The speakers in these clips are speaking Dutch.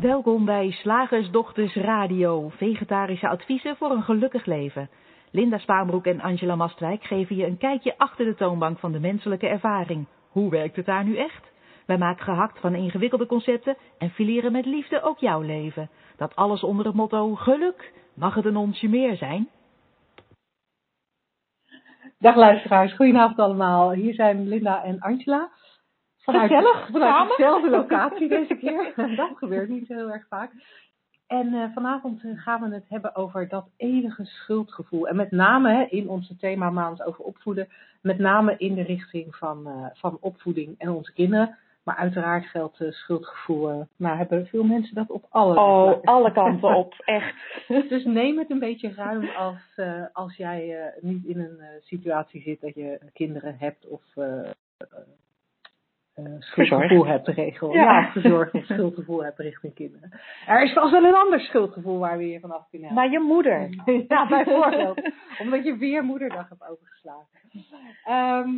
Welkom bij Slagersdochters Radio, vegetarische adviezen voor een gelukkig leven. Linda Spaanbroek en Angela Mastwijk geven je een kijkje achter de toonbank van de menselijke ervaring. Hoe werkt het daar nu echt? Wij maken gehakt van ingewikkelde concepten en fileren met liefde ook jouw leven. Dat alles onder het motto geluk. Mag het een onsje meer zijn? Dag luisteraars, goedenavond allemaal. Hier zijn Linda en Angela. Vanuit, Gezellig, vanuit samen. dezelfde locatie deze keer. Dat gebeurt niet zo heel erg vaak. En eh, vanavond eh, gaan we het hebben over dat eeuwige schuldgevoel. En met name hè, in onze thema maand over opvoeden. Met name in de richting van, eh, van opvoeding en onze kinderen. Maar uiteraard geldt schuldgevoel. eh, nou, hebben veel mensen dat op alle Oh, alle kanten op, echt. Dus neem het een beetje ruim als, eh, als jij eh, niet in een eh, situatie zit dat je kinderen hebt of schuldgevoel Verzorgd. hebt regel. Ja. Ja, verzorgd of schuldgevoel hebt richting kinderen. Er is vast wel een ander schuldgevoel waar we je vanaf kunnen helpen. Naar je moeder. ja, bijvoorbeeld. Omdat je weer moederdag hebt overgeslagen. Ehm,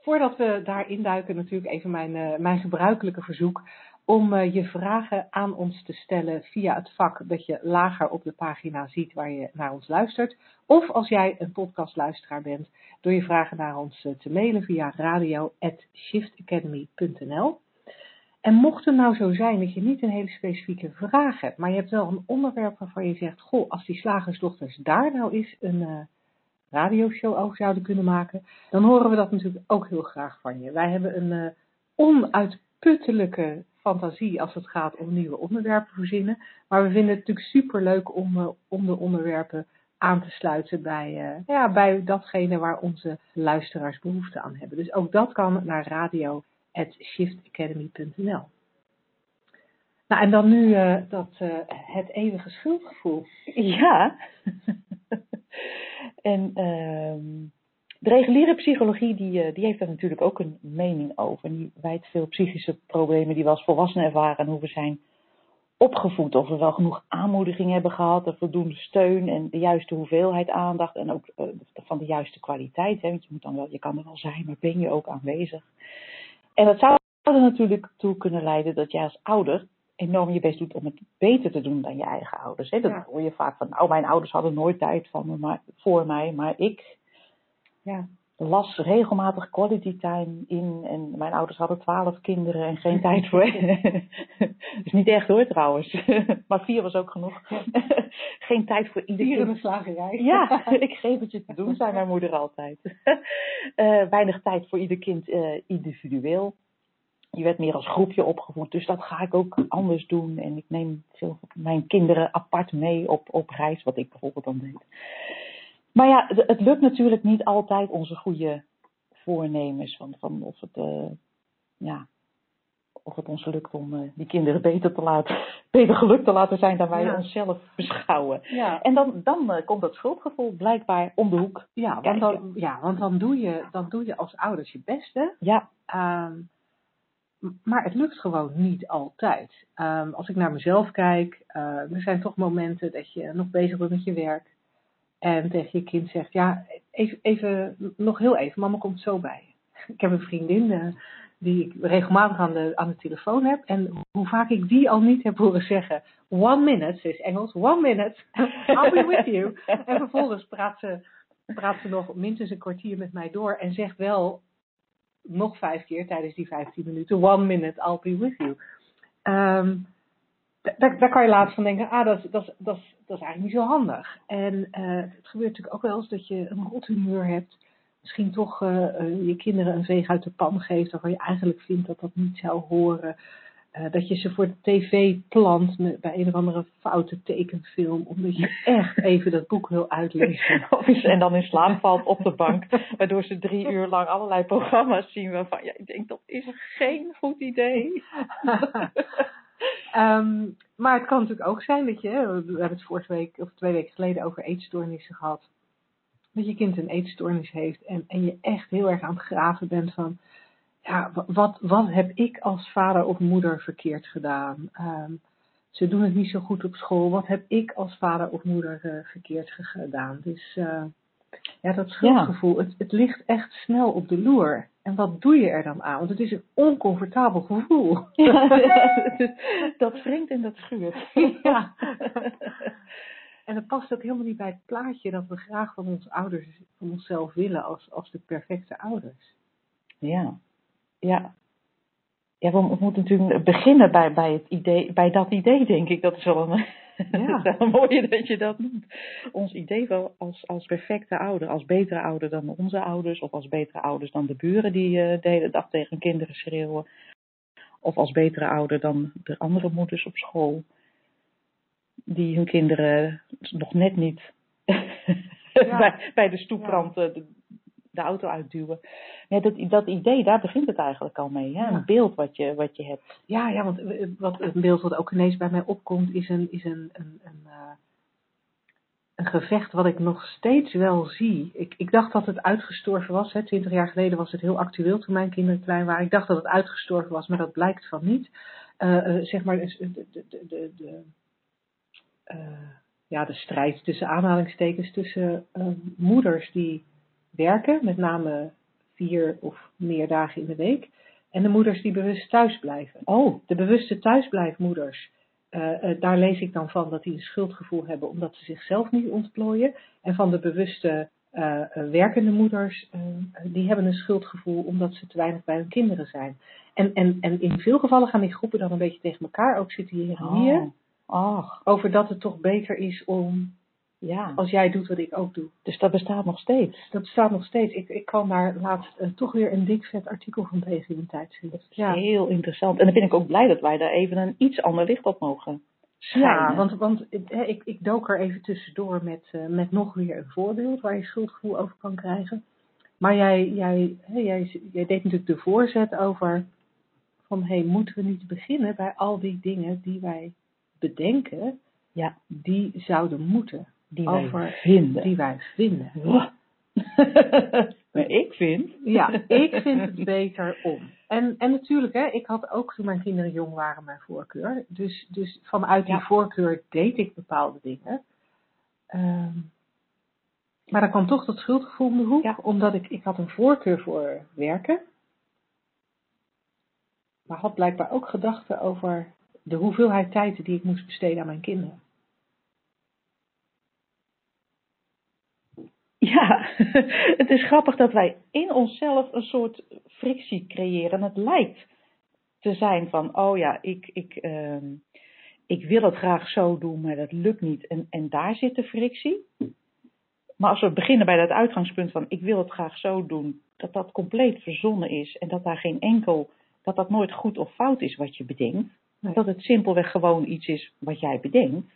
voordat we daarin duiken, natuurlijk even mijn, eh, mijn gebruikelijke verzoek om eh, je vragen aan ons te stellen via het vak dat je lager op de pagina ziet waar je naar ons luistert. Of als jij een podcastluisteraar bent, door je vragen naar ons eh, te mailen via radio.shiftacademy.nl. En mocht het nou zo zijn dat je niet een hele specifieke vraag hebt, maar je hebt wel een onderwerp waarvan je zegt, goh, als die slagersdochters daar nou eens een eh, radioshow over zouden kunnen maken, dan horen we dat natuurlijk ook heel graag van je. Wij hebben een onuitputtelijke fantasie als het gaat om nieuwe onderwerpen verzinnen, maar we vinden het natuurlijk superleuk om, eh, om de onderwerpen aan te sluiten bij, eh, ja, bij datgene waar onze luisteraars behoefte aan hebben. Dus ook dat kan naar radio.shiftacademy.nl. Nou, en dan nu eh, dat, het eeuwige schuldgevoel. Ja. en ehm, de reguliere psychologie die, eh, die heeft daar natuurlijk ook een mening over. En die wijt veel psychische problemen die we als volwassenen ervaren en hoe we zijn opgevoed. Of we wel genoeg aanmoediging hebben gehad, en voldoende steun en de juiste hoeveelheid aandacht. En ook eh, van de juiste kwaliteit. Hè? Want je, moet dan wel, je kan er wel zijn, maar ben je ook aanwezig? En dat zou er natuurlijk toe kunnen leiden dat jij als ouder enorm je best doet om het beter te doen dan je eigen ouders. Hè? Dat Ja. hoor je vaak van, nou, mijn ouders hadden nooit tijd van me, maar, voor mij, maar ik Ja. las regelmatig quality time in en mijn ouders hadden twaalf kinderen en geen tijd voor. is niet echt hoor trouwens, maar vier was ook genoeg. geen tijd voor ieder Hier in de slagerij. Ja, ik geef het je te doen, zei mijn moeder altijd. Eh, weinig tijd voor ieder kind eh, individueel. Je werd meer als groepje opgevoed, dus dat ga ik ook anders doen. En ik neem veel mijn kinderen apart mee op, op reis, wat ik bijvoorbeeld dan deed. Maar ja, het- lukt natuurlijk niet altijd onze goede voornemens. Van, van of, het, eh, ja, of het ons lukt om eh, die kinderen beter te laten, beter gelukt te laten zijn dan wij Ja. onszelf beschouwen. Ja, En dan, dan eh, komt dat schuldgevoel blijkbaar om de hoek. ja, want dan, ja, want dan doe je, dan doe je als ouders je beste. Ja, Ehm, maar het lukt gewoon niet altijd. Ehm, als ik naar mezelf kijk, er zijn toch momenten dat je nog bezig bent met je werk. En tegen je kind zegt, ja, even, even nog heel even, mama komt zo bij. Ik heb een vriendin eh, die ik regelmatig aan de, aan de telefoon heb. En hoe vaak ik die al niet heb horen zeggen, one minute, ze is Engels, one minute, I'll be with you. En vervolgens praat ze, nog minstens een kwartier met mij door en zegt wel nog vijf keer tijdens die 15 minuten, one minute, I'll be with you. Da- daar, daar kan je laatst van denken, ah, dat, is- dat, is- dat, is- dat is eigenlijk niet zo handig. En eh, het gebeurt natuurlijk ook wel eens dat je een rot humeur hebt. Misschien toch eh, eh, je kinderen een veeg uit de pan geeft waarvan je eigenlijk vindt dat dat niet zou horen. Dat je ze voor de tv plant met, bij een of andere foute tekenfilm, omdat je echt even dat boek wil uitlezen. en dan in slaap valt op de bank, waardoor ze drie uur lang allerlei programma's zien waarvan ja, ik denk dat is geen goed idee. Ehm, maar het kan natuurlijk ook zijn dat je, we hebben het vorige week of twee weken geleden over eetstoornissen gehad. Dat je kind een eetstoornis heeft en, en je echt heel erg aan het graven bent van, ja, wa- wat, wat heb ik als vader of moeder verkeerd gedaan? Ehm, ze doen het niet zo goed op school. Wat heb ik als vader of moeder eh, verkeerd ge- gedaan? Dus eh, Ja, dat schuldgevoel, Het, het ligt echt snel op de loer. En wat doe je er dan aan? Want het is een oncomfortabel gevoel. Ja, dat wringt en dat schuurt. Ja. En dat past ook helemaal niet bij het plaatje dat we graag van onze ouders, van onszelf willen als, als de perfecte ouders. Ja, ja. Ja, we moeten natuurlijk beginnen bij, bij, het idee, bij dat idee, denk ik. Dat is wel een, ja. dat is wel mooie dat je dat noemt. Ons idee wel als, als perfecte ouder, als betere ouder dan onze ouders, of als betere ouders dan de buren die uh, de hele dag tegen hun kinderen schreeuwen, of als betere ouder dan de andere moeders op school, die hun kinderen nog net niet bij, bij de stoeprand ja. de, de, auto uitduwen. Ja, dat, dat idee, daar begint het eigenlijk al mee. Hè? Een beeld wat je, wat je hebt. Ja, ja, want wat, een beeld wat ook ineens bij mij opkomt, is een, is een, een, een, uh, een gevecht wat ik nog steeds wel zie. Ik, ik dacht dat het uitgestorven was. Hè. Twintig jaar geleden was het heel actueel toen mijn kinderen klein waren. Ik dacht dat het uitgestorven was, maar dat blijkt van niet. Uh, uh, zeg maar, de, de, de, de, de ja, de strijd tussen aanhalingstekens tussen moeders die werken, met name vier of meer dagen in de week. En de moeders die bewust thuis blijven. Oh. De bewuste thuisblijfmoeders, uh, uh, daar lees ik dan van dat die een schuldgevoel hebben omdat ze zichzelf niet ontplooien. En van de bewuste uh, werkende moeders, die hebben een schuldgevoel omdat ze te weinig bij hun kinderen zijn. En, en, en in veel gevallen gaan die groepen dan een beetje tegen elkaar ook zitten hier en hier. Oh. Over dat het toch beter is om ja. Als jij doet wat ik ook doe. Dus dat bestaat nog steeds? Dat bestaat nog steeds. Ik, ik kwam daar laatst uh, toch weer een dik vet artikel van tegen in een tijdschrift. Ja. Heel interessant. En dan ben ik ook blij dat wij daar even een iets ander licht op mogen schijnen. Ja, want, want ik, ik dook er even tussendoor met, uh, met nog weer een voorbeeld waar je schuldgevoel over kan krijgen. Maar jij, jij, jij, jij deed natuurlijk de voorzet over van hé, hey, moeten we niet beginnen bij al die dingen die wij bedenken, ja. die zouden moeten die wij vinden. Die wij vinden. maar ik vind. Ja, ik vind het beter om. En, en natuurlijk, hè, ik had ook toen mijn kinderen jong waren mijn voorkeur. Dus, dus vanuit die voorkeur deed ik bepaalde dingen. Um, maar dan kwam toch dat schuldgevoel om de hoek. Ja. Omdat ik, ik had een voorkeur voor werken. Maar had blijkbaar ook gedachten over de hoeveelheid tijd die ik moest besteden aan mijn kinderen. Ja, het is grappig dat wij in onszelf een soort frictie creëren. Het lijkt te zijn van, oh ja, ik, ik, uh, ik wil het graag zo doen, maar dat lukt niet. En, en daar zit de frictie. Maar als we beginnen bij dat uitgangspunt van, ik wil het graag zo doen, dat dat compleet verzonnen is en dat daar geen enkel, dat dat nooit goed of fout is wat je bedenkt. Nee. Dat het simpelweg gewoon iets is wat jij bedenkt.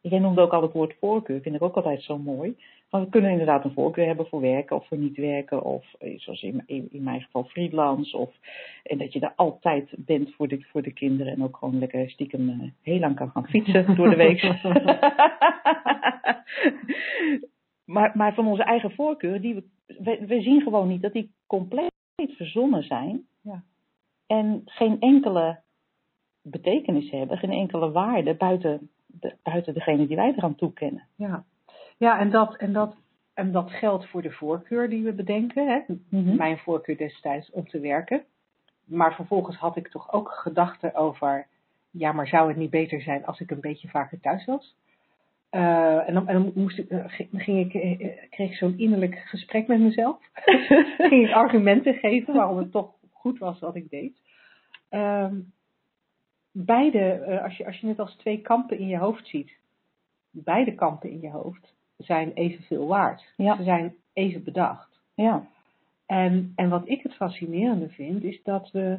Jij noemde ook al het woord voorkeur, vind ik ook altijd zo mooi. Want we kunnen inderdaad een voorkeur hebben voor werken of voor niet werken. Of eh, zoals in, in mijn geval freelance. Of, en dat je er altijd bent voor de, voor de kinderen. En ook gewoon lekker stiekem uh, heel lang kan gaan fietsen door de week. maar, maar van onze eigen voorkeur, die we, we, we, zien gewoon niet dat die compleet verzonnen zijn. Ja. En geen enkele betekenis hebben, geen enkele waarde buiten, de, buiten degene die wij eraan toekennen. Ja, ja en, dat, en, dat, en dat geldt voor de voorkeur die we bedenken. Hè? Mm-hmm. Mijn voorkeur destijds om te werken. Maar vervolgens had ik toch ook gedachten over, ja, maar zou het niet beter zijn als ik een beetje vaker thuis was? Uh, en, dan, en dan, moest ik, uh, ging ik, uh, kreeg ik zo'n innerlijk gesprek met mezelf. ging ik argumenten geven waarom het toch goed was wat ik deed. Ehm, beide, uh, als, je, als je het als twee kampen in je hoofd ziet, beide kampen in je hoofd zijn evenveel waard. Ja. Ze zijn even bedacht. Ja. En, en wat ik het fascinerende vind, is dat we,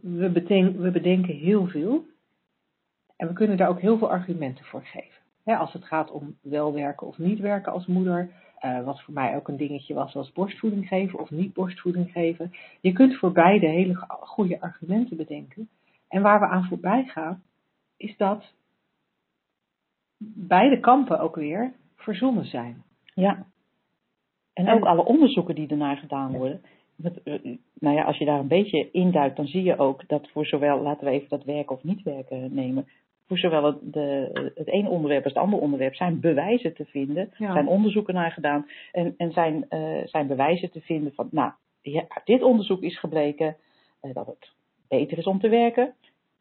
we, bedenken, we bedenken heel veel. En we kunnen daar ook heel veel argumenten voor geven. als het gaat om wel werken of niet werken als moeder, uh, wat voor mij ook een dingetje was als borstvoeding geven of niet borstvoeding geven. Je kunt voor beide hele goede argumenten bedenken. En waar we aan voorbij gaan, is dat beide kampen ook weer verzonnen zijn. Ja. En ook alle onderzoeken die ernaar gedaan worden. Eh, nou ja, als je daar een beetje induikt, dan zie je ook dat voor zowel, laten we even dat werken of niet werken nemen, voor zowel het, de, het ene onderwerp als het andere onderwerp zijn bewijzen te vinden. Ja. zijn onderzoeken naar gedaan. En, en zijn, eh, zijn bewijzen te vinden van, nou, ja, uit dit onderzoek is gebleken eh, dat het beter is om te werken.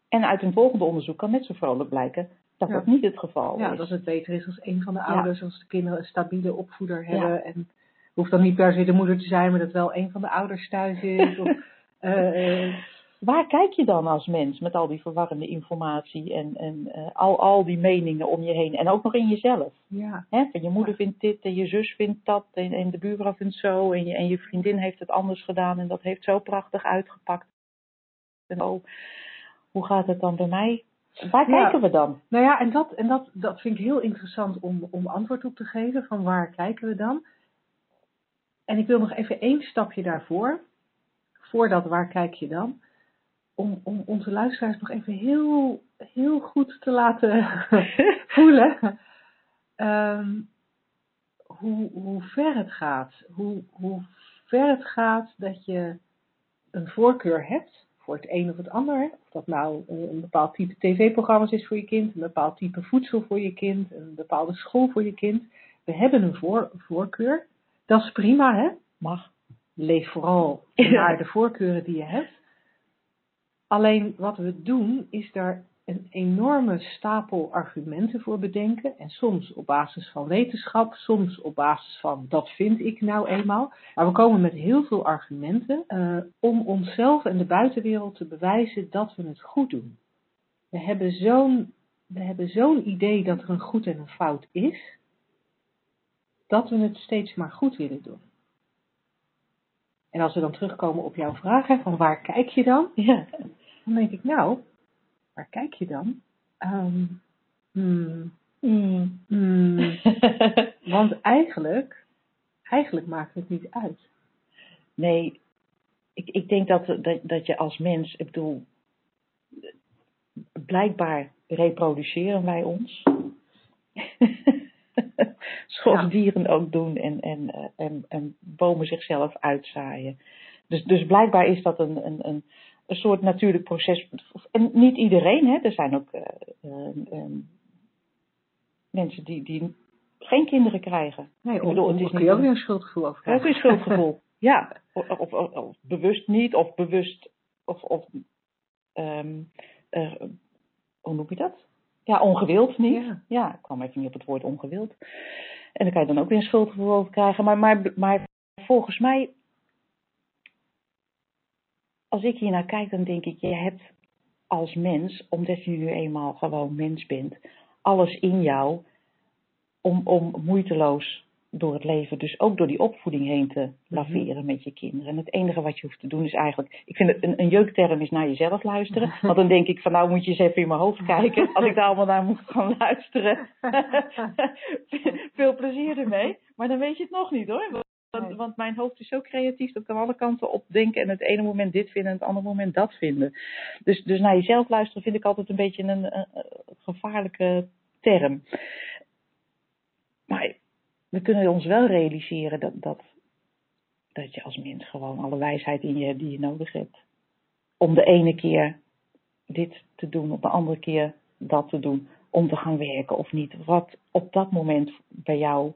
En uit een volgende onderzoek kan net zo vrolijk blijken dat Ja. dat niet het geval Ja, is. dat het beter is als een van de ouders, als de kinderen een stabiele opvoeder hebben. En hoeft dan niet per se de moeder te zijn, maar dat wel een van de ouders thuis is. of, eh, eh, Waar kijk je dan als mens met al die verwarrende informatie en, en eh, al, al die meningen om je heen en ook nog in jezelf? ja, Hè? Van je moeder vindt dit en je zus vindt dat en, en de buurvrouw vindt zo en je, en je vriendin heeft het anders gedaan en dat heeft zo prachtig uitgepakt. En oh, hoe gaat het dan bij mij? Waar Ja. kijken we dan? Nou ja, en dat, en dat, dat vind ik heel interessant om, om antwoord op te geven. Van waar kijken we dan? En ik wil nog even één stapje daarvoor. Voordat waar kijk je dan? Om, om onze luisteraars nog even heel, heel goed te laten voelen. ehm, hoe, hoe ver het gaat. Hoe, hoe ver het gaat dat je een voorkeur hebt voor het een of het ander. Of dat nou een bepaald type tv-programma's is voor je kind, een bepaald type voedsel voor je kind, een bepaalde school voor je kind. We hebben een voor, voorkeur. Dat is prima, hè? Mag. Leef vooral naar de voorkeuren die je hebt. Alleen wat we doen, is daar een enorme stapel argumenten voor bedenken. En soms op basis van wetenschap, soms op basis van dat vind ik nou eenmaal. Maar we komen met heel veel argumenten eh, om onszelf en de buitenwereld te bewijzen dat we het goed doen. We hebben zo'n idee dat er een goed en een fout is, dat we het steeds maar goed willen doen. En als we dan terugkomen op jouw vraag, hè, van waar kijk je dan? Ja. Dan denk ik, nou, waar kijk je dan? Ehm, hmm, Mm. hmm, want eigenlijk, eigenlijk maakt het niet uit. Nee, ik, ik denk dat, dat, dat je als mens, ik bedoel, blijkbaar reproduceren wij ons. Zoals Ja. dieren ook doen en, en, eh, en, en bomen zichzelf uitzaaien. Dus, dus blijkbaar is dat een, een, een, een soort natuurlijk proces. En niet iedereen, hè. Er zijn ook eh, eh, eh, mensen die, die geen kinderen krijgen. Nee, Ik of, bedoel, het of is kun je ook weer een schuldgevoel over ook krijgen. een schuldgevoel. ja, of, of, of, bewust niet, of bewust, of, of ehm, eh, hoe noem je dat? Ja, ongewild niet. Ja. Ja. ik kwam even niet op het woord ongewild. En daar kan je dan ook weer een schuldgevoel over krijgen. Maar, maar, maar volgens mij, als ik hier naar kijk, dan denk ik, je hebt als mens, omdat je nu eenmaal gewoon mens bent, alles in jou om, om moeiteloos door het leven, dus ook door die opvoeding heen te laveren met je kinderen. En het enige wat je hoeft te doen is eigenlijk, ik vind het een, een jeukterm is naar jezelf luisteren. Want dan denk ik van nou moet je eens even in mijn hoofd kijken, als ik daar allemaal naar moet gaan luisteren. Veel plezier ermee, maar dan weet je het nog niet hoor. Want, want mijn hoofd is zo creatief, dat kan alle kanten op denken en het ene moment dit vinden en het andere moment dat vinden. Dus, dus naar jezelf luisteren vind ik altijd een beetje een, een- een gevaarlijke term. Maar we kunnen ons wel realiseren dat, dat, dat je als mens gewoon alle wijsheid in je hebt die je nodig hebt. Om de ene keer dit te doen, op de andere keer dat te doen. Om te gaan werken of niet. Wat op dat moment bij jou,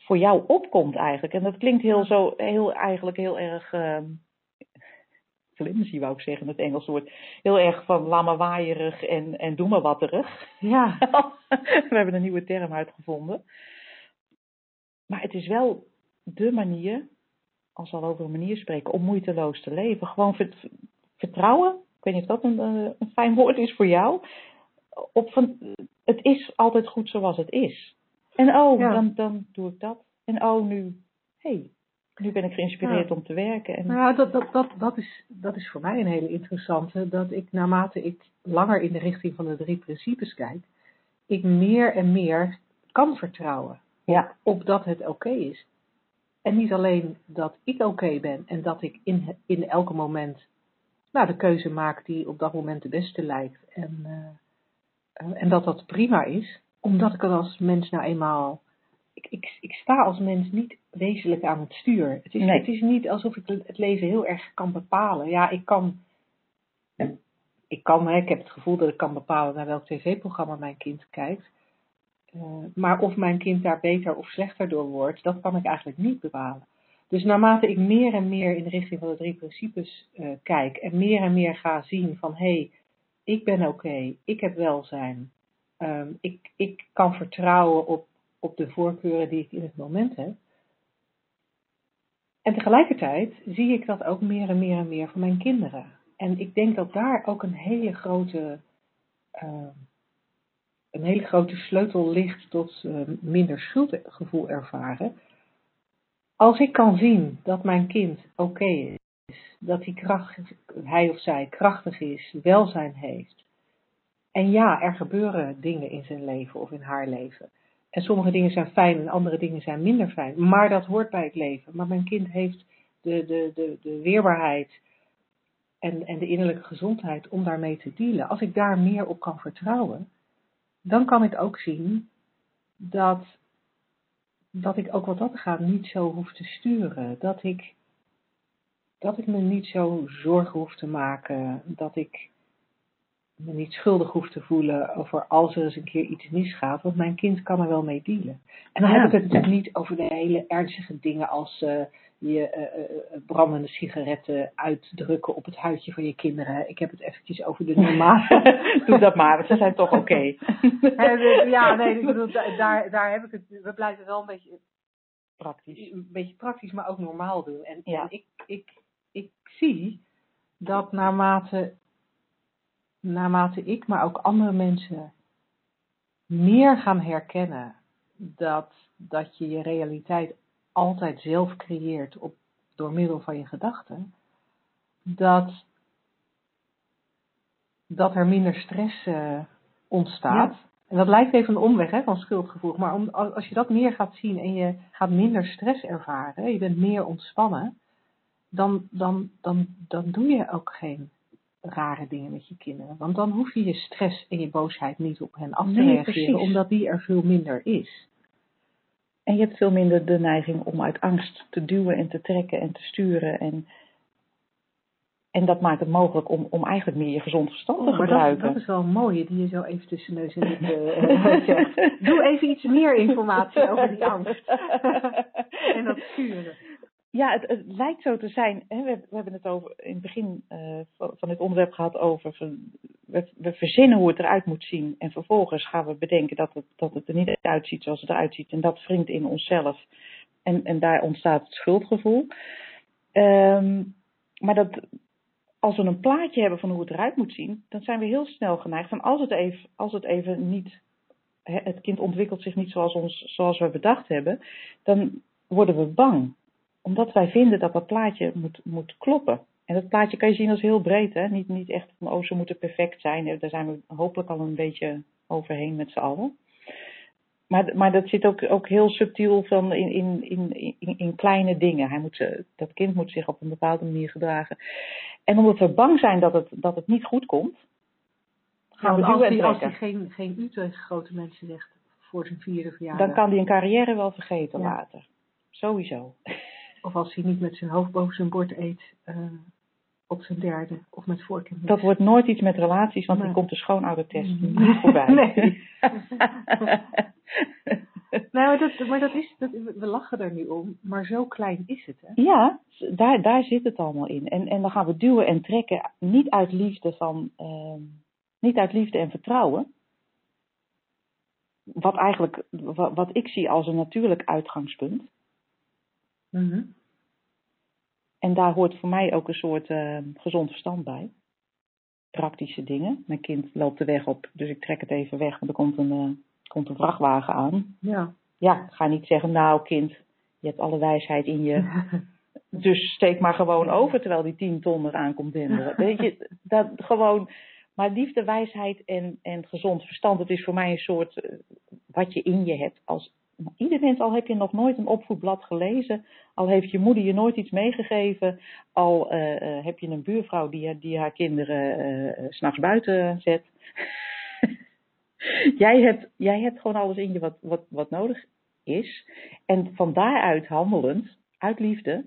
voor jou opkomt eigenlijk. En dat klinkt heel zo, heel, eigenlijk heel erg, ehm flimsy wou ik zeggen, het Engels woord. Heel erg van laat maar waaierig en, en doe maar watterig. Ja, We hebben een nieuwe term uitgevonden. Maar het is wel de manier, als we al over een manier spreken, om moeiteloos te leven. Gewoon vert- vertrouwen. Ik weet niet of dat een, eh, een fijn woord is voor jou. Op van, het is altijd goed zoals het is. En oh, Ja. dan, dan doe ik dat. En oh, nu, hey, nu ben ik geïnspireerd Ja. om te werken. En, nou dat, dat, dat, dat, is, dat is voor mij een hele interessante. Dat ik naarmate ik langer in de richting van de drie principes kijk, ik meer en meer kan vertrouwen ja, op dat het oké is. En niet alleen dat ik oké ben en dat ik in, in elke moment nou, de keuze maak die op dat moment de beste lijkt. En, eh, eh, en dat dat prima is, omdat ik het als mens nou eenmaal. Ik, ik, ik sta als mens niet wezenlijk aan het stuur. Het is, Nee. het is niet alsof ik het leven heel erg kan bepalen. Ja, ik kan ik kan, hè, ik heb het gevoel dat ik kan bepalen naar welk tv-programma mijn kind kijkt. Uh, maar of mijn kind daar beter of slechter door wordt, dat kan ik eigenlijk niet bepalen. Dus naarmate ik meer en meer in de richting van de drie principes uh, kijk en meer en meer ga zien van hé, hey, ik ben oké, okay, ik heb welzijn, um, ik, ik kan vertrouwen op, op de voorkeuren die ik in het moment heb. En tegelijkertijd zie ik dat ook meer en meer en meer van mijn kinderen. En ik denk dat daar ook een hele grote, uh, een hele grote sleutel ligt tot minder schuldgevoel ervaren. Als ik kan zien dat mijn kind oké is, dat hij, hij of zij krachtig is, welzijn heeft. En ja, er gebeuren dingen in zijn leven of in haar leven. En sommige dingen zijn fijn en andere dingen zijn minder fijn. Maar dat hoort bij het leven. Maar mijn kind heeft de, de, de, de weerbaarheid en, en de innerlijke gezondheid om daarmee te dealen. Als ik daar meer op kan vertrouwen, dan kan ik ook zien dat, dat ik ook wat dat gaat niet zo hoef te sturen. Dat ik, dat ik me niet zo zorgen hoef te maken. Dat ik me niet schuldig hoef te voelen over als er eens een keer iets misgaat, want mijn kind kan er wel mee dealen. En dan ja. heb ik het natuurlijk niet over de hele ernstige dingen als uh, je uh, brandende sigaretten uitdrukken op het huidje van je kinderen. Ik heb het eventjes over de normale. Doe dat maar, ze zijn toch oké. Okay. ja, nee, ik bedoel, daar, daar heb ik het. We blijven wel een beetje praktisch. Een beetje praktisch, maar ook normaal doen. En, ja. en ik, ik, ik zie dat naarmate naarmate ik, maar ook andere mensen meer gaan herkennen dat, dat je je realiteit altijd zelf creëert op, door middel van je gedachten, dat, dat er minder stress uh, ontstaat. Ja. En dat lijkt even een omweg hè, van schuldgevoel, maar om, als je dat meer gaat zien en je gaat minder stress ervaren, je bent meer ontspannen, dan, dan, dan, dan doe je ook geen rare dingen met je kinderen. Want dan hoef je je stress en je boosheid niet op hen af te nee, reageren, precies. omdat die er veel minder is. En je hebt veel minder de neiging om uit angst te duwen en te trekken en te sturen. En, en dat maakt het mogelijk om, om eigenlijk meer je gezond verstand oh, te gebruiken. Dat, dat, is wel een mooie die je zo even tussen neus en uh, zegt. Doe even iets meer informatie over die angst. en dat sturen. Ja, het, lijkt zo te zijn. Hè, we, we, hebben het over, in het begin uh, van dit onderwerp gehad over. We, we, verzinnen hoe het eruit moet zien. En vervolgens gaan we bedenken dat het, dat het er niet uitziet zoals het eruit ziet. En dat wringt in onszelf. En, en daar ontstaat het schuldgevoel. Um, maar dat, als we een plaatje hebben van hoe het eruit moet zien, dan zijn we heel snel geneigd van als het even, als het even niet. Hè, het kind ontwikkelt zich niet zoals, ons, zoals we bedacht hebben, dan worden we bang omdat wij vinden dat dat plaatje moet, moet kloppen. En dat plaatje kan je zien als heel breed, hè? Niet, niet echt van, oh, ze moeten perfect zijn. Daar zijn we hopelijk al een beetje overheen met z'n allen. Maar, maar dat zit ook, ook heel subtiel van in, in, in, in, in kleine dingen. Hij moet, dat kind moet zich op een bepaalde manier gedragen. En omdat we bang zijn dat het, dat het niet goed komt, gaan we als hij, als hij geen, geen u tegen grote mensen zegt voor zijn vierde verjaardag. Dan kan hij een carrière wel vergeten ja. later. Sowieso. Of als hij niet met zijn hoofd boven zijn bord eet uh, op zijn derde of met voorkinderen. Dat wordt nooit iets met relaties, want nee. dan komt de schoonoudertest mm. niet voorbij. Nee. nou, dat, maar dat is, dat, we lachen er nu om, maar zo klein is het. Hè? Ja, daar, daar zit het allemaal in. En, en dan gaan we duwen en trekken, niet uit liefde, van, uh, niet uit liefde en vertrouwen. Wat eigenlijk, wat, wat ik zie als een natuurlijk uitgangspunt. Mm En daar hoort voor mij ook een soort uh, gezond verstand bij. Praktische dingen. Mijn kind loopt de weg op, dus ik trek het even weg, want er komt een, uh, komt een vrachtwagen aan. Ja. Ja, ga niet zeggen, nou kind, je hebt alle wijsheid in je. dus steek maar gewoon over terwijl die tien ton eraan komt denderen. Weet je, dat gewoon. Maar liefde, wijsheid en, en gezond verstand, dat is voor mij een soort uh, wat je in je hebt als ieder mens, al heb je nog nooit een opvoedblad gelezen, al heeft je moeder je nooit iets meegegeven, al uh, uh, heb je een buurvrouw die, die haar kinderen uh, s'nachts buiten zet. jij, hebt, jij hebt gewoon alles in je wat, wat, wat nodig is. En van daaruit handelend, uit liefde,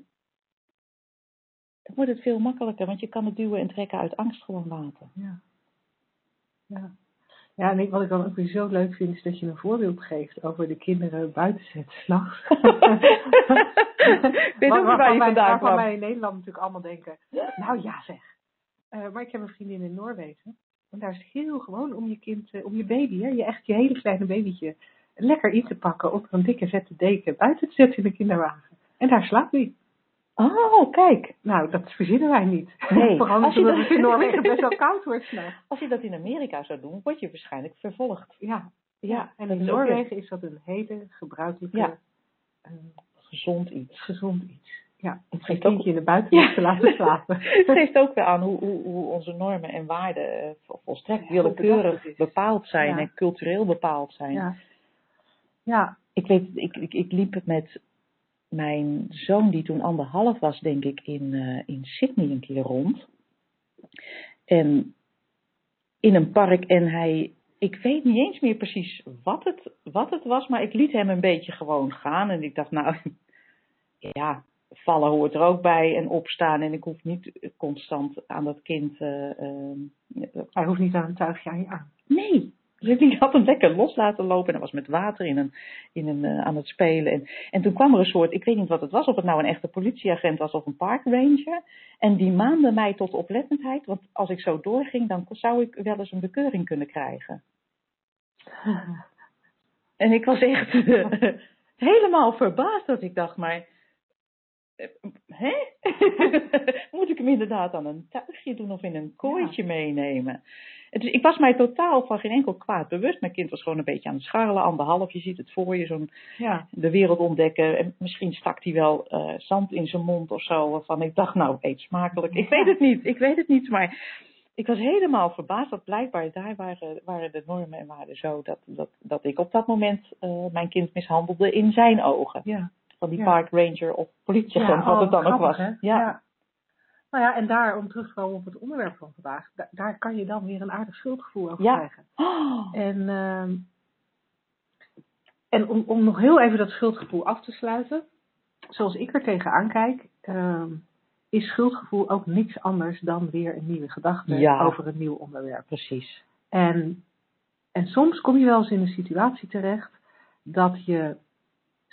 dan wordt het veel makkelijker, want je kan het duwen en trekken uit angst gewoon laten. Ja. Ja. Ja, en ik, wat ik dan ook weer zo leuk vind, is dat je een voorbeeld geeft over de kinderen buiten zetten s'nachts. Weet ook waar je vandaan Waarvan kwam. wij in Nederland natuurlijk allemaal denken, nou ja zeg. Eh, maar ik heb een vriendin in Noorwegen. En daar is het heel gewoon om je kind, eh, om je baby, hè, je echt je hele kleine babytje, lekker in te pakken op een dikke vette deken, buiten te zetten in de kinderwagen. En daar slaapt hij. Oh, kijk. Nou, dat verzinnen wij niet. Nee. Vooral Als je dat- in Noorwegen best wel koud wordt. Als je dat in Amerika zou doen, word je waarschijnlijk vervolgd. Ja, Ja, en in ook Noorwegen is dat een hele gebruikelijke, Ja. eh, gezond iets. gezond iets. Ja, Het het geeft kindje in de buitenlucht te laten slapen. Het geeft ook weer aan hoe, hoe, hoe onze normen en waarden eh, vol- volstrekt willekeurig bepaald zijn Ja. en cultureel bepaald zijn. Ja. Ja, Ik weet, ik, ik, ik liep het met mijn zoon, die toen anderhalf was, denk ik, in, eh, in Sydney een keer rond. En in een park en hij, ik weet niet eens meer precies wat het, wat het was, maar ik liet hem een beetje gewoon gaan. En ik dacht, nou, ja, vallen hoort er ook bij en opstaan. En ik hoef niet constant aan dat kind. eh, eh, hij hoeft niet aan een tuigje aan je aan. Nee. Dus ik had hem lekker los laten lopen. En hij was met water in een, in een, eh, aan het spelen. En, en toen kwam er een soort, ik weet niet wat het was, of het nou een echte politieagent was of een parkranger. En die maande mij tot oplettendheid. Want als ik zo doorging, dan zou ik wel eens een bekeuring kunnen krijgen. En ik was echt helemaal verbaasd dat ik dacht, maar. eh, Hè? Moet ik hem inderdaad aan een tuigje doen of in een kooitje meenemen? Dus ik was mij totaal van geen enkel kwaad bewust. Mijn kind was gewoon een beetje aan het scharrelen, anderhalf. Je ziet het voor je, zo'n Ja, de wereld ontdekken. En misschien stak hij wel eh, zand in zijn mond of zo. Waarvan ik dacht, nou, eet smakelijk. Ik weet het niet, ik weet het niet. Maar ik was helemaal verbaasd dat blijkbaar daar waren, waren de normen en waarden zo. Dat, dat, dat ik op dat moment eh, mijn kind mishandelde in zijn ogen. ja. Van die Ja. park ranger of politieagent, Ja, wat het oh, dan ook was. hè? Ja. Nou ja, en daar, om terug te komen op het onderwerp van vandaag, da- daar kan je dan weer een aardig schuldgevoel over Ja. krijgen. En, ehm, en om, om nog heel even dat schuldgevoel af te sluiten, zoals ik er tegenaan kijk, ehm, is schuldgevoel ook niks anders dan weer een nieuwe gedachte Ja. over een nieuw onderwerp. precies. En, en soms kom je wel eens in een situatie terecht dat je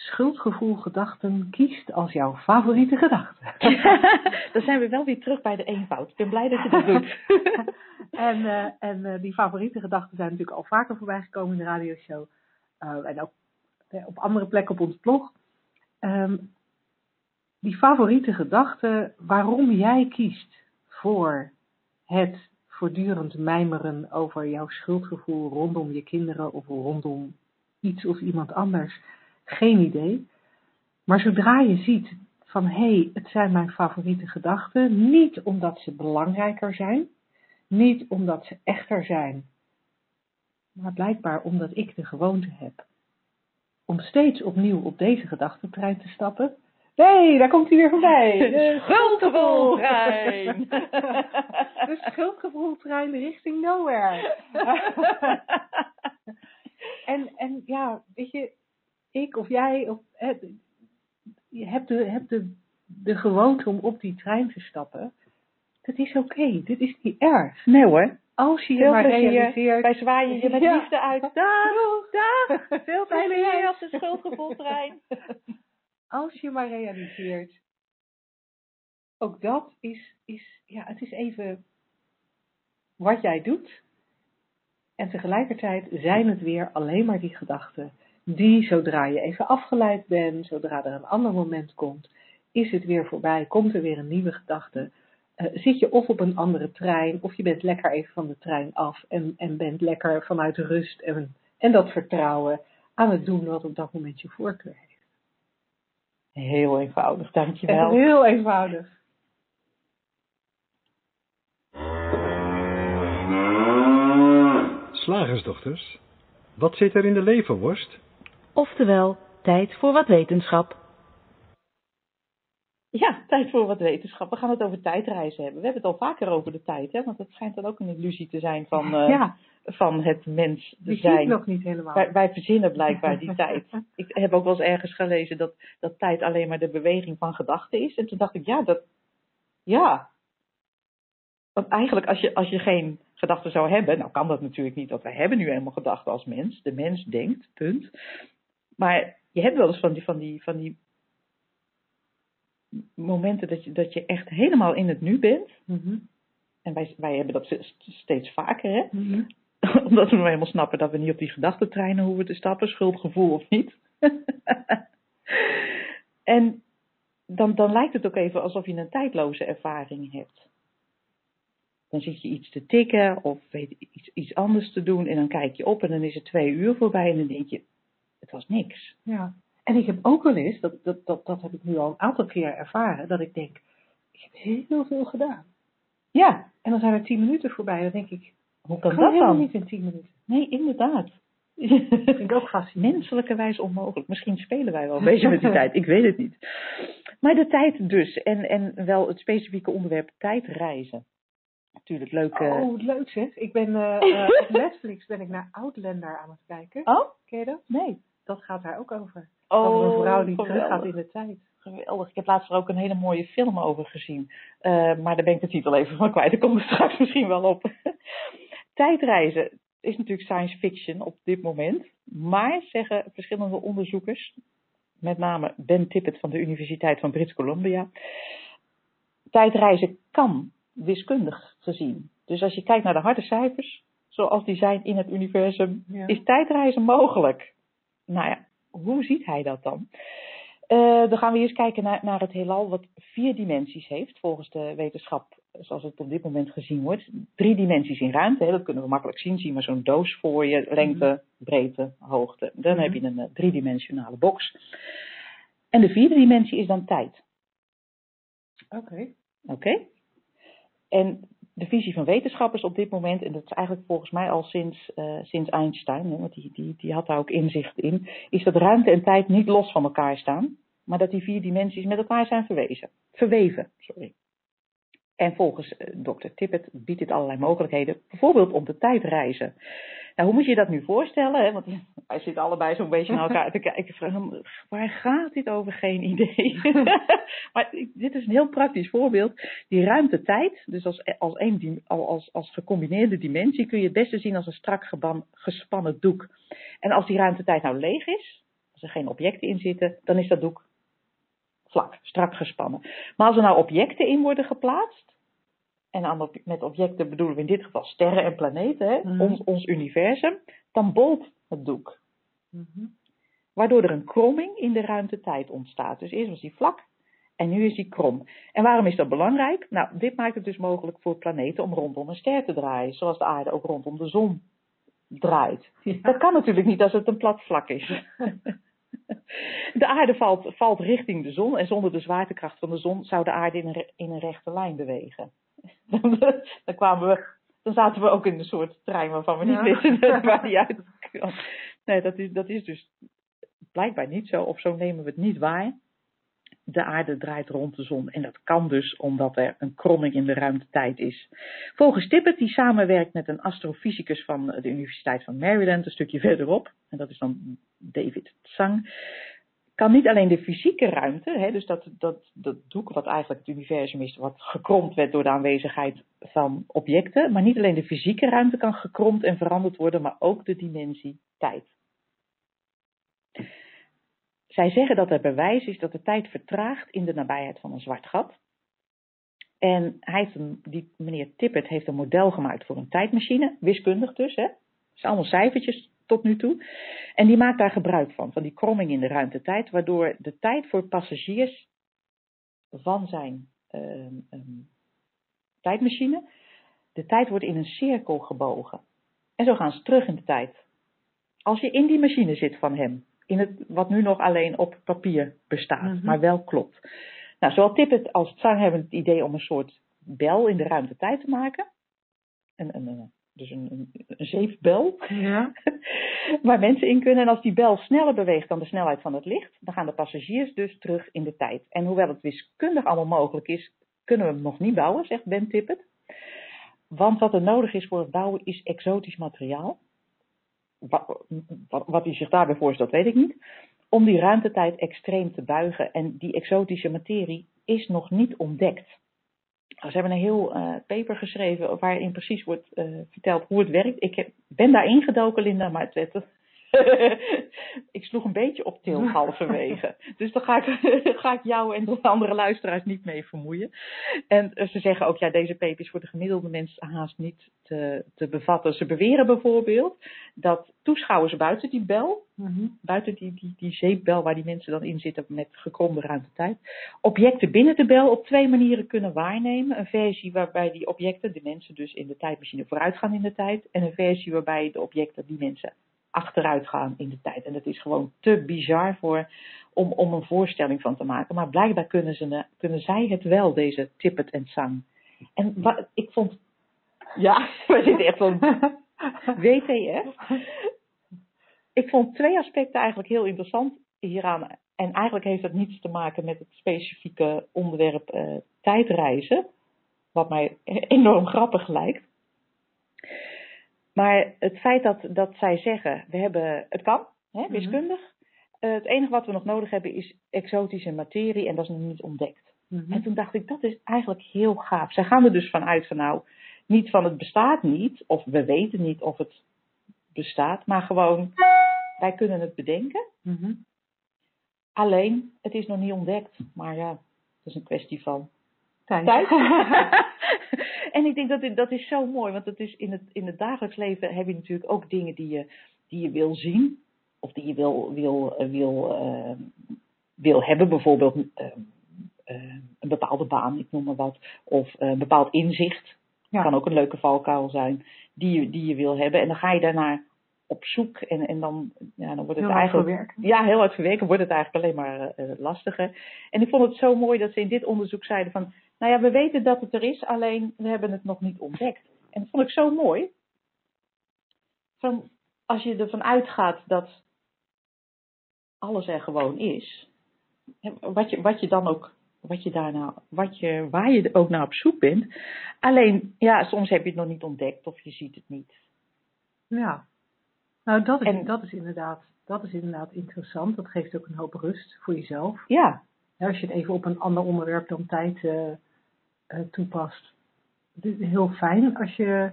schuldgevoelgedachten kiest als jouw favoriete gedachte. Dan zijn we wel weer terug bij de eenvoud. Ik ben blij dat je dat doet. en eh, en eh, die favoriete gedachten zijn natuurlijk al vaker voorbij gekomen in de radioshow. Eh, en ook op andere plekken op ons blog. Ehm, die favoriete gedachten, waarom jij kiest voor het voortdurend mijmeren over jouw schuldgevoel rondom je kinderen of rondom iets of iemand anders, geen idee. Maar zodra je ziet van hé, hey, het zijn mijn favoriete gedachten, niet omdat ze belangrijker zijn, niet omdat ze echter zijn, maar blijkbaar omdat ik de gewoonte heb om steeds opnieuw op deze gedachtentrein te stappen. Nee, daar komt hij weer voorbij. De Schuldgevoeltrein. De schuldgevoeltrein richting nowhere. en, en ja, weet je, ik of jij, of, hè, je hebt, de, hebt de, de gewoonte om op die trein te stappen. Dat is oké, dit is niet erg. Nee hoor. Als je maar realiseert. Wij zwaaien je met Ja. liefde uit. Dag, dag. Veel plezier reis. op de schuldgevoeltrein. Als je maar realiseert. Ook dat is, is, ja, het is even wat jij doet. En tegelijkertijd zijn het weer alleen maar die gedachten. Die, zodra je even afgeleid bent, zodra er een ander moment komt, is het weer voorbij, komt er weer een nieuwe gedachte. Eh, zit je of op een andere trein, of je bent lekker even van de trein af en, en bent lekker vanuit rust en, en dat vertrouwen aan het doen wat op dat moment je voorkeur heeft. Heel eenvoudig, Echt dankjewel. heel eenvoudig. Slagersdochters, wat zit er in de leverworst? Oftewel, tijd voor wat wetenschap. Ja, tijd voor wat wetenschap. We gaan het over tijdreizen hebben. We hebben het al vaker over de tijd, hè? want het schijnt dan ook een illusie te zijn van, eh, ja, van het mens die zie zijn. ik nog niet helemaal. Wij, wij verzinnen blijkbaar die tijd. Ik heb ook wel eens ergens gelezen dat, dat tijd alleen maar de beweging van gedachten is. En toen dacht ik, ja, dat. Ja. Want eigenlijk, als je, als je geen gedachten zou hebben, nou kan dat natuurlijk niet, want wij hebben nu helemaal gedachten als mens. De mens denkt, punt. Maar je hebt wel eens van die, van die, van die momenten dat je, dat je echt helemaal in het nu bent. Mhm. En wij, wij hebben dat steeds vaker, hè? Mhm. Omdat we nou helemaal snappen dat we niet op die gedachtentreinen hoeven te stappen, schuldgevoel of niet. en dan, dan lijkt het ook even alsof je een tijdloze ervaring hebt. Dan zit je iets te tikken of weet iets, iets anders te doen en dan kijk je op en dan is het twee uur voorbij en dan denk je, het was niks. Ja. En ik heb ook wel eens, dat, dat, dat, dat heb ik nu al een aantal keer ervaren, dat ik denk, ik heb heel veel gedaan. Ja, En dan zijn er tien minuten voorbij dan denk ik, hoe kan kan dat helemaal dan? niet in tien minuten. Nee, inderdaad. Dat vind ik ook fascinerend. Menselijkerwijs onmogelijk. Misschien spelen wij wel een beetje met die tijd. Ik weet het niet. Maar de tijd dus. En, en wel het specifieke onderwerp tijdreizen. Natuurlijk leuk. eh, Oh, leuk zeg. Ik ben eh, eh, op Netflix ben ik naar Outlander aan het kijken. Oh? Ken je dat? Nee. Dat gaat daar ook over. Oh, over een vrouw die geweldig. in de tijd. Geweldig. Ik heb laatst er ook een hele mooie film over gezien. Eh, maar daar ben ik de titel even van kwijt. Daar komt er straks misschien wel op. Tijdreizen is natuurlijk science fiction op dit moment. Maar zeggen verschillende onderzoekers, met name Ben Tippett van de Universiteit van Brits Columbia, tijdreizen kan wiskundig gezien. Dus als je kijkt naar de harde cijfers, zoals die zijn in het universum, Ja. is tijdreizen mogelijk. Nou ja, hoe ziet hij dat dan? Eh, dan gaan we eerst kijken naar, naar het heelal wat vier dimensies heeft, volgens de wetenschap zoals het op dit moment gezien wordt. Drie dimensies in ruimte, hè, dat kunnen we makkelijk zien. Zie maar zo'n doos voor je, lengte, breedte, hoogte. Dan heb je een eh, driedimensionale box. En de vierde dimensie is dan tijd. Oké. Oké? En de visie van wetenschappers op dit moment, en dat is eigenlijk volgens mij al sinds, eh, sinds Einstein, hè, want die, die, die had daar ook inzicht in, is dat ruimte en tijd niet los van elkaar staan, maar dat die vier dimensies met elkaar zijn verwezen, verweven. Sorry. En volgens eh, dokter Tippett biedt dit allerlei mogelijkheden, bijvoorbeeld om de tijd reizen. Nou, hoe moet je dat nu voorstellen? Hè? Want wij zitten allebei zo'n beetje naar elkaar te kijken. Van, waar gaat dit over? Geen idee. maar dit is een heel praktisch voorbeeld. Die ruimte-tijd, dus als, als, één, dim- als, als gecombineerde dimensie, kun je het beste zien als een strak geban, gespannen doek. En als die ruimte-tijd nou leeg is, als er geen objecten in zitten, dan is dat doek vlak, strak gespannen. Maar als er nou objecten in worden geplaatst, en aan met objecten bedoelen we in dit geval sterren en planeten, hè, Mhm. ons, ons universum, dan bolt het doek. Mhm. Waardoor er een kromming in de ruimte-tijd ontstaat. Dus eerst was die vlak en nu is die krom. En waarom is dat belangrijk? Nou, dit maakt het dus mogelijk voor planeten om rondom een ster te draaien, zoals de aarde ook rondom de zon draait. Dat kan natuurlijk niet als het een plat vlak is. De aarde valt, valt richting de zon en zonder de zwaartekracht van de zon zou de aarde in een, re- in een rechte lijn bewegen. Dan, kwamen we, dan zaten we ook in een soort trein waarvan we niet Ja. wisten waar die uit kwam. Nee, dat is, dat is dus blijkbaar niet zo, of zo nemen we het niet waar. De aarde draait rond de zon en dat kan dus omdat er een kromming in de ruimtetijd is. Volgens Tippett, die samenwerkt met een astrofysicus van de Universiteit van Maryland, een stukje verderop, en dat is dan David Tsang, kan niet alleen de fysieke ruimte, hè, dus dat, dat, dat doek wat eigenlijk het universum is, wat gekromd werd door de aanwezigheid van objecten, maar niet alleen de fysieke ruimte kan gekromd en veranderd worden, maar ook de dimensie tijd. Zij zeggen dat er bewijs is dat de tijd vertraagt in de nabijheid van een zwart gat. En hij heeft een, die meneer Tippett heeft een model gemaakt voor een tijdmachine, wiskundig dus. Hè. Het zijn allemaal cijfertjes tot nu toe. En die maakt daar gebruik van, van die kromming in de ruimtetijd, waardoor de tijd voor passagiers van zijn ehm, ehm, tijdmachine, de tijd wordt in een cirkel gebogen. En zo gaan ze terug in de tijd. Als je in die machine zit van hem, in het, wat nu nog alleen op papier bestaat, Mhm. maar wel klopt. Nou, zowel Tippett als Tsang hebben het idee om een soort bel in de ruimtetijd te maken. Een, een, een- dus een, een, een zeefbel Ja. waar mensen in kunnen. En als die bel sneller beweegt dan de snelheid van het licht, dan gaan de passagiers dus terug in de tijd. En hoewel het wiskundig allemaal mogelijk is, kunnen we hem nog niet bouwen, zegt Ben Tippett. Want wat er nodig is voor het bouwen is exotisch materiaal. Wat, wat, wat hij zich daarbij voorstelt, weet ik niet. Om die ruimtetijd extreem te buigen. En die exotische materie is nog niet ontdekt. Ze hebben een heel uh, paper geschreven waarin precies wordt uh, verteld hoe het werkt. Ik heb, ben daar ingedoken, Linda, maar het, het, ik sloeg een beetje op til halverwege. Dus dan ga ik, ga ik jou en de andere luisteraars niet mee vermoeien. En ze zeggen ook, ja, deze paper is voor de gemiddelde mens haast niet te, te bevatten. Ze beweren bijvoorbeeld dat toeschouwers buiten die bel, mm-hmm. buiten die, die, die zeepbel waar die mensen dan in zitten met gekromde ruimtetijd, objecten binnen de bel op twee manieren kunnen waarnemen. Een versie waarbij die objecten, de mensen dus in de tijdmachine vooruit gaan in de tijd. En een versie waarbij de objecten die mensen achteruit gaan in de tijd. En dat is gewoon te bizar voor, om, om een voorstelling van te maken. Maar blijkbaar kunnen, ze, kunnen zij het wel, deze Tippet en Sang. En wat, ik vond, ja, we zitten echt van WTF. Ik vond twee aspecten eigenlijk heel interessant hieraan. En eigenlijk heeft dat niets te maken met het specifieke onderwerp uh, tijdreizen. Wat mij enorm grappig lijkt. Maar het feit dat, dat zij zeggen, we hebben, het kan, hè, mhm. wiskundig. Uh, het enige wat we nog nodig hebben is exotische materie en dat is nog niet ontdekt. Mhm. En toen dacht ik, dat is eigenlijk heel gaaf. Zij gaan er dus vanuit van nou, niet van het bestaat niet, of we weten niet of het bestaat, maar gewoon, wij kunnen het bedenken. Mhm. Alleen, het is nog niet ontdekt. Maar ja, het is een kwestie van tijd. tijd. en ik denk dat dat is zo mooi, want het is in, het, in het dagelijks leven heb je natuurlijk ook dingen die je, die je wil zien. Of die je wil, wil, eh, wil, uh, wil hebben, bijvoorbeeld uh, een bepaalde baan, ik noem maar wat. Of een bepaald inzicht. Ja. Kan ook een leuke valkuil zijn, die je, die je wil hebben. En dan ga je daarnaar op zoek en, en dan, ja, dan wordt het heel eigenlijk. Ja, heel hard wordt het eigenlijk alleen maar uh, lastiger. En ik vond het zo mooi dat ze in dit onderzoek zeiden van nou ja, we weten dat het er is, alleen we hebben het nog niet ontdekt. En dat vond ik zo mooi. Van, als je ervan uitgaat dat alles er gewoon is, wat je, wat je dan ook, wat je daarna, wat je, waar je ook naar op zoek bent. Alleen, ja, soms heb je het nog niet ontdekt of je ziet het niet. Ja, nou dat is, dat is, inderdaad, dat is inderdaad interessant. Dat geeft ook een hoop rust voor jezelf. Ja. als je het even op een ander onderwerp dan tijd uh, uh, toepast. Het is heel fijn als je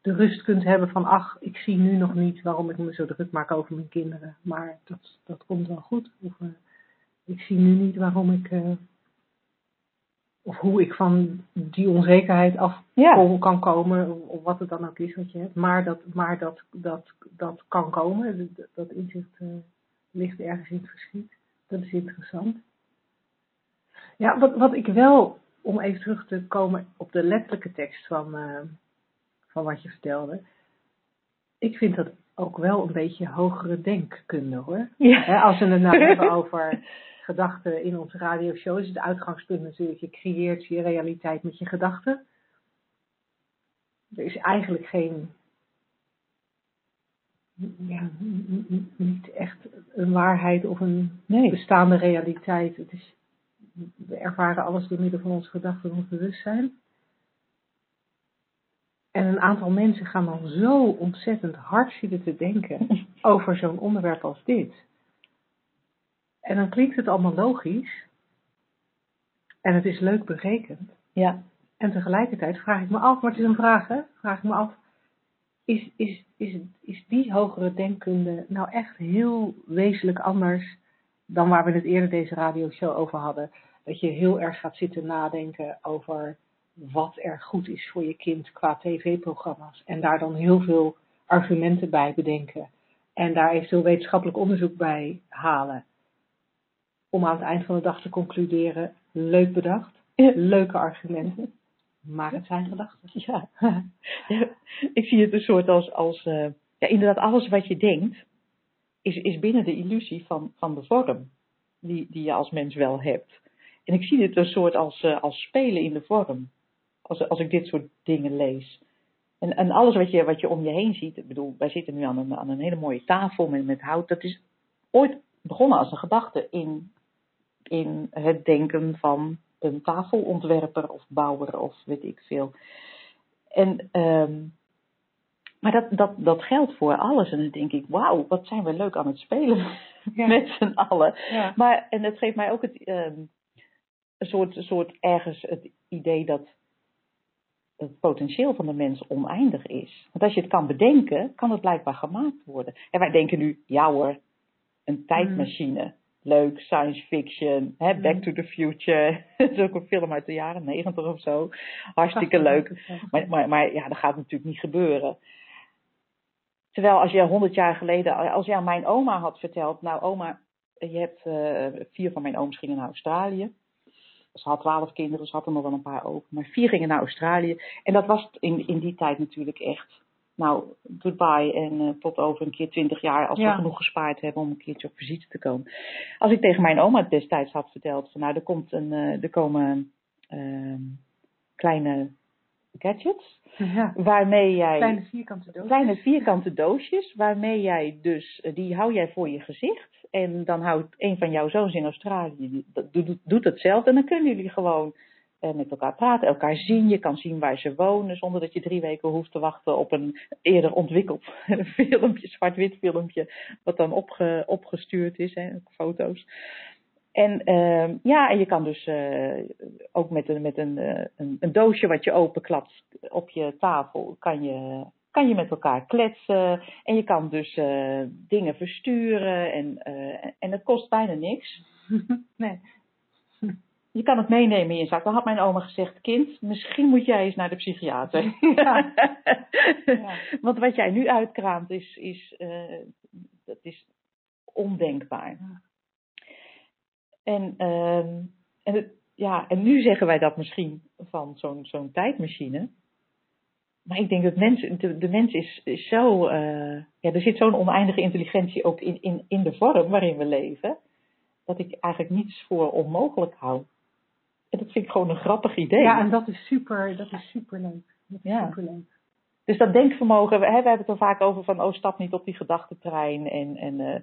de rust kunt hebben van, ach, ik zie nu nog niet waarom ik me zo druk maak over mijn kinderen, maar dat, dat komt wel goed. Of uh, ik zie nu niet waarom ik, of hoe ik van die onzekerheid af ja. kan komen, of wat het dan ook is wat je hebt, maar dat, maar dat, dat, dat kan komen, dat, dat inzicht ligt ergens in het verschiet. Dat is interessant. Ja, wat, wat ik wel om even terug te komen op de letterlijke tekst van, uh, van wat je vertelde. Ik vind dat ook wel een beetje hogere denkkunde hoor. Ja. als we het nou hebben over gedachten in onze radioshow, is het uitgangspunt natuurlijk, je creëert je realiteit met je gedachten. Er is eigenlijk geen, ja, niet echt een waarheid of een nee. bestaande realiteit. Het is we ervaren alles door middel van onze gedachten en ons bewustzijn. En een aantal mensen gaan dan zo ontzettend hard zitten te denken over zo'n onderwerp als dit. En dan klinkt het allemaal logisch. En het is leuk berekend. Ja. En tegelijkertijd vraag ik me af, maar het is een vraag hè, vraag ik me af. Is, is, is, is die hogere denkkunde nou echt heel wezenlijk anders dan waar we het eerder deze radioshow over hadden? dat je heel erg gaat zitten nadenken over wat er goed is voor je kind qua tv-programma's. En daar dan heel veel argumenten bij bedenken. En daar eventueel wetenschappelijk onderzoek bij halen. Om aan het eind van de dag te concluderen, leuk bedacht, leuke argumenten. Maar het zijn gedachten. Ja. ik zie het een soort als, als uh, ja, inderdaad alles wat je denkt, is, is binnen de illusie van, van de vorm die, die je als mens wel hebt. En ik zie dit een soort als, uh, als spelen in de vorm. Als, als ik dit soort dingen lees. En, en alles wat je, wat je om je heen ziet. Ik bedoel, wij zitten nu aan een, aan een hele mooie tafel met, met hout. Dat is ooit begonnen als een gedachte in, in het denken van een tafelontwerper of bouwer of weet ik veel. En, um, maar dat, dat, dat geldt voor alles. En dan denk ik, wauw, wat zijn we leuk aan het spelen met z'n allen. Ja. Maar, en het geeft mij ook het, um, een soort, soort ergens het idee dat het potentieel van de mens oneindig is. Want als je het kan bedenken, kan het blijkbaar gemaakt worden. En wij denken nu, ja hoor, een tijdmachine. Leuk, science fiction, hè, Back to the Future. dat is ook een film uit de jaren negentig of zo. Hartstikke leuk. Maar, maar, maar ja, dat gaat natuurlijk niet gebeuren. Terwijl als je honderd jaar geleden, als aan mijn oma had verteld, nou oma, je hebt uh, vier van mijn ooms gingen naar Australië. Ze had twaalf kinderen, ze had er nog wel een paar over. Maar vier gingen naar Australië. En dat was in, in die tijd natuurlijk echt. Nou, goodbye en uh, tot over een keer twintig jaar als we genoeg gespaard hebben om een keertje op visite te komen. Als ik tegen mijn oma destijds had verteld van nou, er, komt een, uh, er komen uh, kleine gadgets. Ja. Waarmee jij. Kleine vierkante doosjes. Kleine vierkante doosjes. Waarmee jij dus. Die hou jij voor je gezicht. En dan houdt een van jouw zoons in Australië. Dat doet, doet hetzelfde. En dan kunnen jullie gewoon met elkaar praten. Elkaar zien. Je kan zien waar ze wonen. Zonder dat je drie weken hoeft te wachten op een eerder ontwikkeld filmpje. Zwart-wit filmpje. Wat dan opge, opgestuurd is. Hè, foto's. En uh, ja, en je kan dus uh, ook met, een, met een, uh, een, een, doosje wat je openklapt op je tafel, kan je, kan je met elkaar kletsen. En je kan dus dingen versturen en, en het kost bijna niks. nee. Je kan het meenemen in je zak. Dan had mijn oma gezegd, kind, misschien moet jij eens naar de psychiater. Ja. ja. Want wat jij nu uitkraamt is, is, dat is ondenkbaar. En, uh, en, het, ja, en nu zeggen wij dat misschien van zo'n zo'n tijdmachine. Maar ik denk dat de, de mens is, is zo. Uh, ja, er zit zo'n oneindige intelligentie ook in, in, in de vorm waarin we leven. Dat ik eigenlijk niets voor onmogelijk hou. En dat vind ik gewoon een grappig idee. Ja, en dat is super, dat is super leuk. Dat is Ja. super leuk. Dus dat denkvermogen, we, hè, we hebben het er vaak over van, oh, stap niet op die gedachtentrein. En, en uh,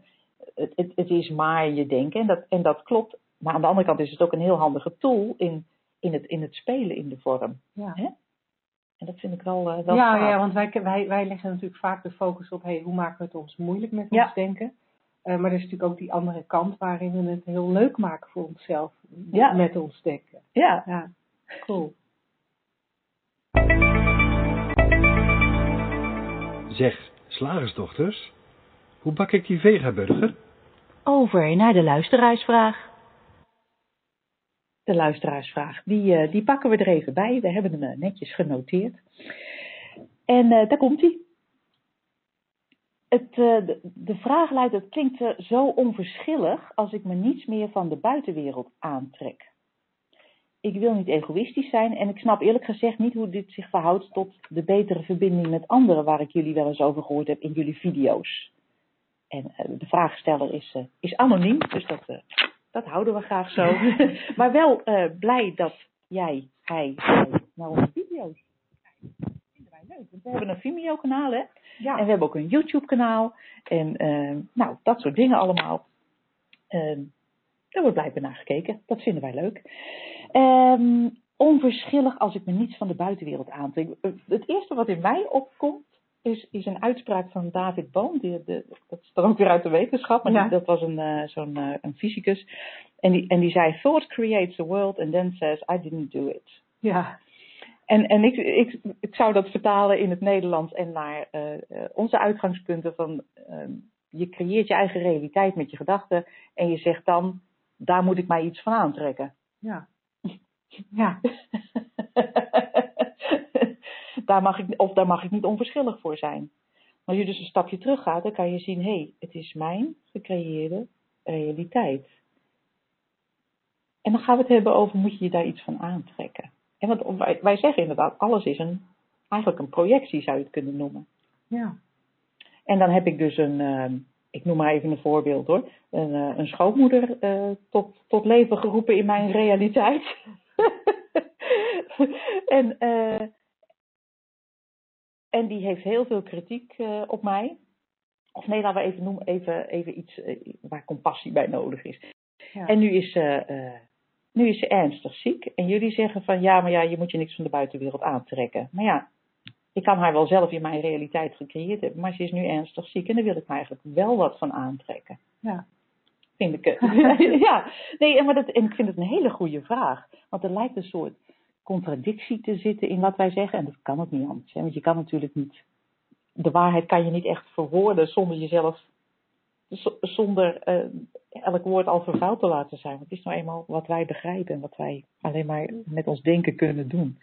het, het, het is maar je denken. En dat, en dat klopt. Maar aan de andere kant is het ook een heel handige tool in, in, het, in het spelen in de vorm. Ja. Hè? En dat vind ik wel, uh, wel ja, gaaf. ja, want wij, wij, wij leggen natuurlijk vaak de focus op hey, hoe maken we het ons moeilijk met Ja. ons denken. Uh, maar er is natuurlijk ook die andere kant waarin we het heel leuk maken voor onszelf Ja. met ons denken. Ja, Ja, cool. Zeg, slagersdochters, hoe bak ik die vegaburger? Over naar de luisteraarsvraag. de luisteraarsvraag. Die, uh, die pakken we er even bij. We hebben hem uh, netjes genoteerd. En uh, daar komt hij. Het, de, de vraag luidt, het klinkt zo onverschillig als ik me niets meer van de buitenwereld aantrek. Ik wil niet egoïstisch zijn en ik snap eerlijk gezegd niet hoe dit zich verhoudt tot de betere verbinding met anderen waar ik jullie wel eens over gehoord heb in jullie video's. En de vraagsteller is, is anoniem, dus dat, dat houden we graag zo. maar wel uh, blij dat jij, hij, naar onze video's kijkt. We hebben een Vimeo-kanaal, hè? Ja. En we hebben ook een YouTube-kanaal. En uh, nou, dat soort dingen allemaal. Daar wordt blijkbaar naar gekeken. Dat vinden wij leuk. Um, onverschillig als ik me niets van de buitenwereld aantrek. Het eerste wat in mij opkomt, is, is een uitspraak van David Bohm. Die, de, dat is dan ook weer uit de wetenschap, maar Ja. die, dat was een, uh, zo'n uh, een fysicus. En die, en die zei: Thought creates the world and then says, I didn't do it. Ja. En, en ik, ik, ik zou dat vertalen in het Nederlands en naar uh, onze uitgangspunten van ehm, je creëert je eigen realiteit met je gedachten en je zegt dan, daar moet ik mij iets van aantrekken. Ja. Ja. daar mag ik, of daar mag ik niet onverschillig voor zijn. Als je dus een stapje terug gaat, dan kan je zien, hé, hey, het is mijn gecreëerde realiteit. En dan gaan we het hebben over, moet je je daar iets van aantrekken? En want wij, wij zeggen inderdaad, alles is een, eigenlijk een projectie, zou je het kunnen noemen. Ja. En dan heb ik dus een, uh, ik noem maar even een voorbeeld hoor, een, uh, een schoonmoeder uh, tot, tot leven geroepen in mijn realiteit. en, uh, en die heeft heel veel kritiek op mij. Of nee, laten we even noemen, even, even iets waar compassie bij nodig is. Ja. En nu is, uh, nu is ze ernstig ziek. En jullie zeggen van ja, maar ja, je moet je niks van de buitenwereld aantrekken. Maar ja, ik kan haar wel zelf in mijn realiteit gecreëerd hebben, maar ze is nu ernstig ziek en daar wil ik me eigenlijk wel wat van aantrekken. Ja. Vind ik. ja, nee, maar dat, en ik vind het een hele goede vraag. Want er lijkt een soort contradictie te zitten in wat wij zeggen. En dat kan ook niet anders. Hè? Want je kan natuurlijk niet. De waarheid kan je niet echt verwoorden zonder jezelf. Zonder uh, elk woord al vervuild te laten zijn. Want het is nou eenmaal wat wij begrijpen en wat wij alleen maar met ons denken kunnen doen.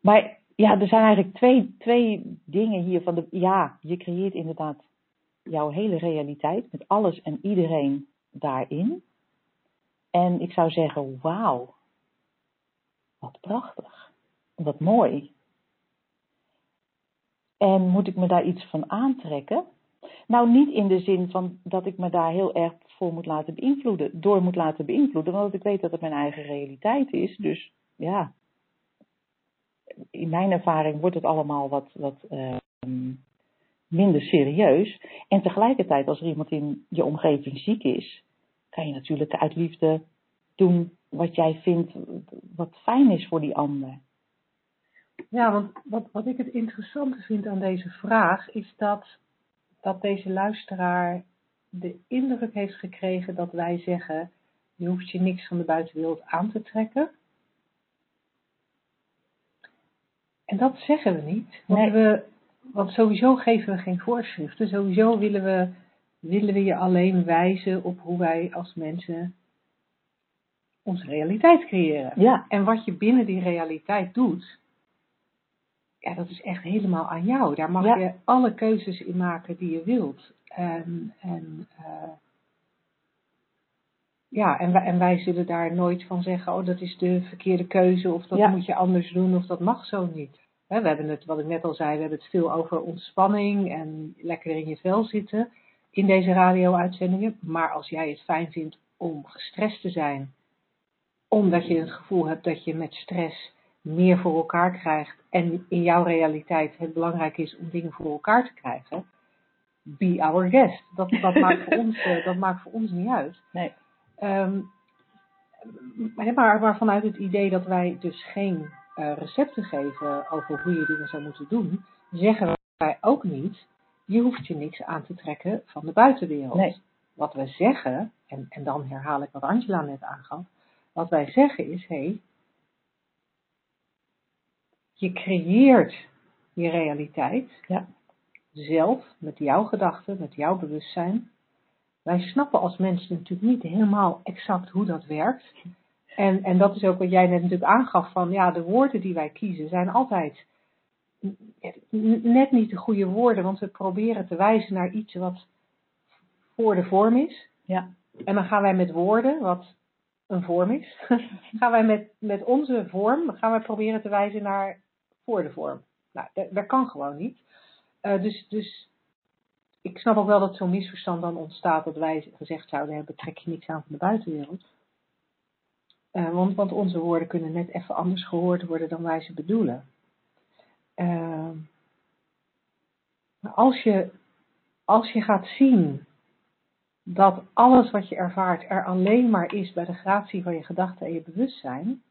Maar ja, er zijn eigenlijk twee, twee dingen hier van de. Ja, je creëert inderdaad jouw hele realiteit met alles en iedereen daarin. En ik zou zeggen, wauw, wat prachtig, wat mooi. En moet ik me daar iets van aantrekken? Nou, niet in de zin van dat ik me daar heel erg voor moet laten beïnvloeden, door moet laten beïnvloeden, want ik weet dat het mijn eigen realiteit is. Dus ja, in mijn ervaring wordt het allemaal wat, wat uh, minder serieus. En tegelijkertijd, als er iemand in je omgeving ziek is, kan je natuurlijk uit liefde doen wat jij vindt wat fijn is voor die ander. Ja, want wat, wat ik het interessante vind aan deze vraag is dat, dat deze luisteraar de indruk heeft gekregen dat wij zeggen: je hoeft je niks van de buitenwereld aan te trekken. En dat zeggen we niet. Want, we, want sowieso geven we geen voorschriften. Sowieso willen we, willen we je alleen wijzen op hoe wij als mensen onze realiteit creëren. Ja. En wat je binnen die realiteit doet, ja, dat is echt helemaal aan jou. Daar mag je alle keuzes in maken die je wilt. En, en, uh, ja, en, wij, en wij zullen daar nooit van zeggen, oh dat is de verkeerde keuze, of dat moet je anders doen, of dat mag zo niet. we hebben het, wat ik net al zei, we hebben het veel over ontspanning en lekker in je vel zitten in deze radio-uitzendingen. Maar als jij het fijn vindt om gestrest te zijn, omdat je het gevoel hebt dat je met stress meer voor elkaar krijgt en in jouw realiteit het belangrijk is om dingen voor elkaar te krijgen, be our guest. Dat, dat, maakt, voor ons, uh, dat maakt voor ons niet uit. Nee. Um, maar, maar vanuit het idee dat wij dus geen uh, recepten geven over hoe je dingen zou moeten doen, zeggen wij ook niet, je hoeft je niks aan te trekken van de buitenwereld. Nee. Wat we zeggen, en, en dan herhaal ik wat Angela net aangaf, wat wij zeggen is, hé, hey, je creëert je realiteit ja. zelf, met jouw gedachten, met jouw bewustzijn. Wij snappen als mensen natuurlijk niet helemaal exact hoe dat werkt. En, en dat is ook wat jij net natuurlijk aangaf van, ja, de woorden die wij kiezen zijn altijd net niet de goede woorden, want we proberen te wijzen naar iets wat voor de vorm is. Ja. En dan gaan wij met woorden, wat een vorm is, gaan wij met, met onze vorm gaan wij proberen te wijzen naar Nou, dat, kan gewoon niet. Uh, dus, dus ik snap ook wel dat zo'n misverstand dan ontstaat dat wij gezegd zouden hebben, trek je niks aan van de buitenwereld. Uh, want, want onze woorden kunnen net even anders gehoord worden dan wij ze bedoelen. Maar als je, als je gaat zien dat alles wat je ervaart er alleen maar is bij de gratie van je gedachten en je bewustzijn,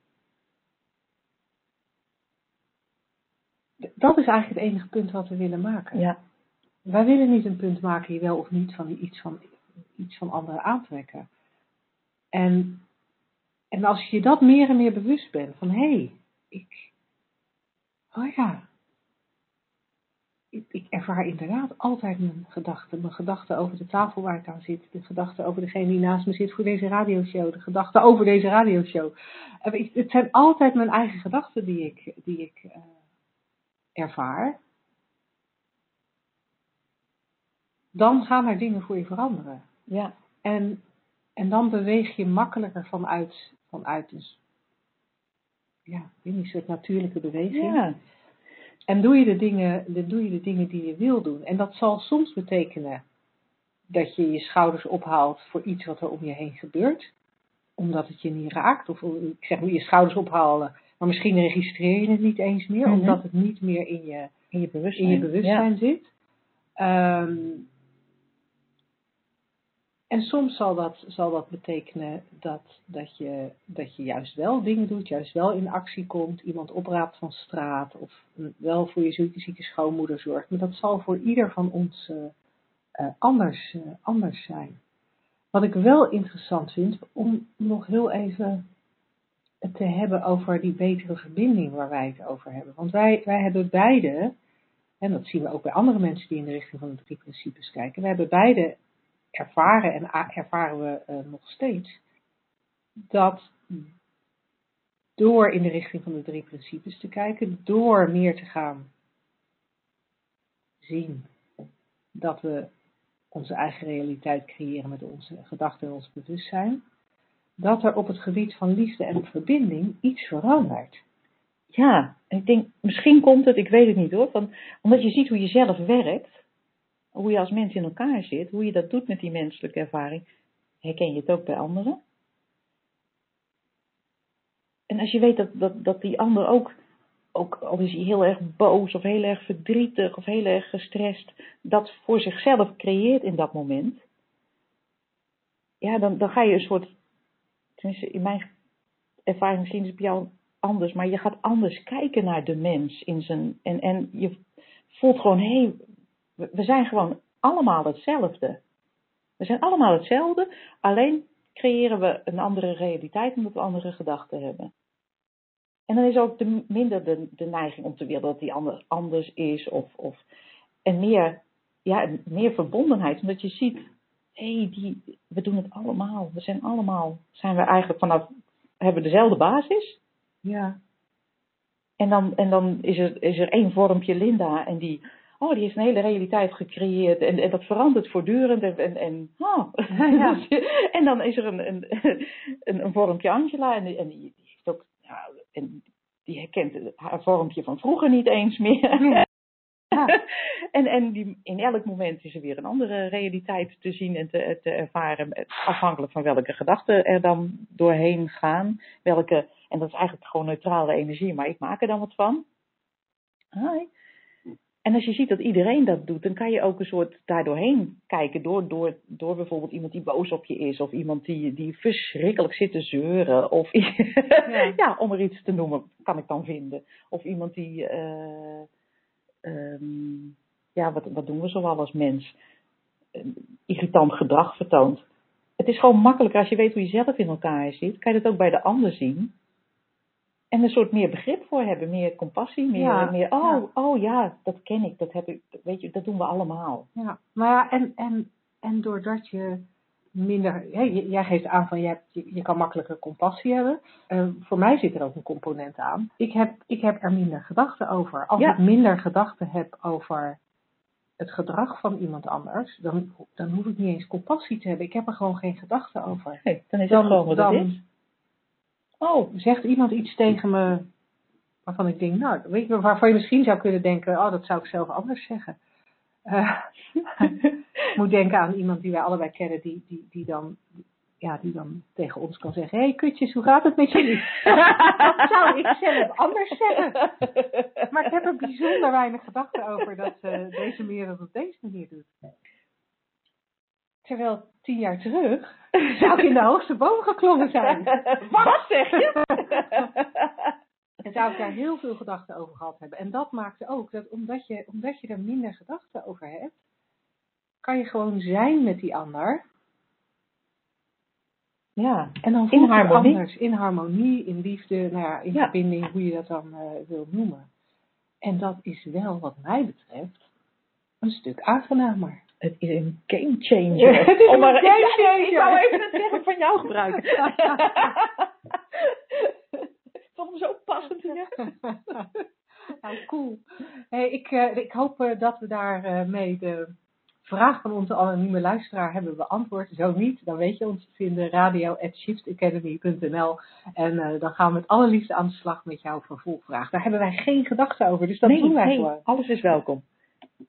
dat is eigenlijk het enige punt wat we willen maken. Ja. Wij willen niet een punt maken, je wel of niet, van iets van, iets van anderen aantrekken. En, en als je dat meer en meer bewust bent, van hé, hey, ik, oh ja, ik, ik, ervaar inderdaad altijd mijn gedachten. Mijn gedachten over de tafel waar ik aan zit. De gedachten over degene die naast me zit voor deze radioshow. De gedachten over deze radioshow. Het zijn altijd mijn eigen gedachten die ik, die ik uh, ervaar. Dan gaan er dingen voor je veranderen. Ja. En, en dan beweeg je makkelijker vanuit, vanuit dus, ja, een soort natuurlijke beweging. Ja. En doe je, de dingen, dan doe je de dingen die je wil doen. En dat zal soms betekenen dat je je schouders ophaalt voor iets wat er om je heen gebeurt. Omdat het je niet raakt. Of ik zeg je schouders ophalen. Maar misschien registreer je het niet eens meer. Mhm. Omdat het niet meer in je, In je bewustzijn. in je bewustzijn Ja. zit. Ehm, en soms zal dat, zal dat betekenen dat, dat, je, dat je juist wel dingen doet, juist wel in actie komt, iemand opraapt van straat of wel voor je zieke, zieke schoonmoeder zorgt. Maar dat zal voor ieder van ons eh, eh, anders, eh, anders zijn. Wat ik wel interessant vind, om nog heel even te hebben over die betere verbinding waar wij het over hebben. Want wij, wij hebben beide, en dat zien we ook bij andere mensen die in de richting van de drie principes kijken, we hebben beide ervaren en ervaren we uh, nog steeds dat door in de richting van de drie principes te kijken, door meer te gaan zien dat we onze eigen realiteit creëren met onze gedachten en ons bewustzijn, dat er op het gebied van liefde en verbinding iets verandert. Ja, ik denk, misschien komt het, ik weet het niet hoor, van, omdat je ziet hoe je zelf werkt, hoe je als mens in elkaar zit, hoe je dat doet met die menselijke ervaring, herken je het ook bij anderen. En als je weet dat, dat, dat die ander ook, ook, al is hij heel erg boos of heel erg verdrietig of heel erg gestrest, dat voor zichzelf creëert in dat moment, ja, dan, dan ga je een soort, tenminste in mijn ervaring misschien is het bij jou anders, maar je gaat anders kijken naar de mens in zijn, en, en je voelt gewoon, hé, hey, we zijn gewoon allemaal hetzelfde. We zijn allemaal hetzelfde, alleen creëren we een andere realiteit omdat we andere gedachten hebben. En dan is ook de, minder de, de neiging om te willen dat die ander anders is. Of, of, en meer, ja, meer verbondenheid. Omdat je ziet, hey, die, we doen het allemaal. We zijn allemaal, zijn we eigenlijk vanaf, hebben dezelfde basis. Ja. En dan, en dan is, er, is er één vormpje Linda en die, oh, die heeft een hele realiteit gecreëerd en, en dat verandert voortdurend en, en, en, oh. ja. en dan is er een, een, een, een vormpje Angela en, en die, die heeft ook ja, en die herkent haar vormpje van vroeger niet eens meer. Ja. en en die, in elk moment is er weer een andere realiteit te zien en te, te ervaren, afhankelijk van welke gedachten er dan doorheen gaan. Welke, en dat is eigenlijk gewoon neutrale energie, maar ik maak er dan wat van. Hi. En als je ziet dat iedereen dat doet, dan kan je ook een soort daardoorheen kijken. Door, door, door bijvoorbeeld iemand die boos op je is. Of iemand die, die verschrikkelijk zit te zeuren. Of ja. ja om er iets te noemen, kan ik dan vinden. Of iemand die, uh, um, ja, wat, wat doen we zoal als mens? Uh, irritant gedrag vertoont. Het is gewoon makkelijker als je weet hoe je zelf in elkaar zit. Kan je dat ook bij de ander zien. En een soort meer begrip voor hebben, meer compassie, meer, ja, meer oh, ja. oh ja, dat ken ik, dat heb ik, weet je, dat doen we allemaal. Ja, maar ja, en, en, en doordat je minder, hè, jij geeft aan van je, hebt, je, je kan makkelijker compassie hebben. Uh, voor mij zit er ook een component aan. Ik heb, ik heb er minder gedachten over. Als ja. ik minder gedachten heb over het gedrag van iemand anders, dan, dan hoef ik niet eens compassie te hebben. Ik heb er gewoon geen gedachten over. Nee, dan is het gewoon wat dan, is. Oh, zegt iemand iets tegen me waarvan ik denk, nou, weet je, waarvan je misschien zou kunnen denken, oh, dat zou ik zelf anders zeggen. Uh, ik moet denken aan iemand die wij allebei kennen, die, die, die, dan, ja, die dan tegen ons kan zeggen, hé hey, kutjes, hoe gaat het met jullie? dat zou ik zelf anders zeggen. Maar ik heb er bijzonder weinig gedachten over dat uh, deze meer dat op deze manier doet. Terwijl tien jaar terug zou ik in de hoogste boom geklommen zijn. Wat zeg je? En zou ik daar heel veel gedachten over gehad hebben. En dat maakte ook dat omdat je, omdat je er minder gedachten over hebt, kan je gewoon zijn met die ander. Ja, en dan in harmonie. Anders, in harmonie, in liefde, nou ja, in ja. verbinding, hoe je dat dan uh, wil noemen. En dat is wel, wat mij betreft, een stuk aangenamer. Het is een game changer. het is een game changer. Ik zou even het zeggen van jou gebruiken. Vond hem zo passend. nou, cool. Hey, ik, uh, ik hoop uh, dat we daarmee uh, mee de vraag van onze anonieme luisteraar hebben beantwoord. Zo niet, dan weet je ons te vinden radio.shiftacademy.nl en dan gaan we met alle liefde aan de slag met jouw vervolgvraag. Daar hebben wij geen gedachten over, dus dat nee, doen wij nee, gewoon. Alles is welkom.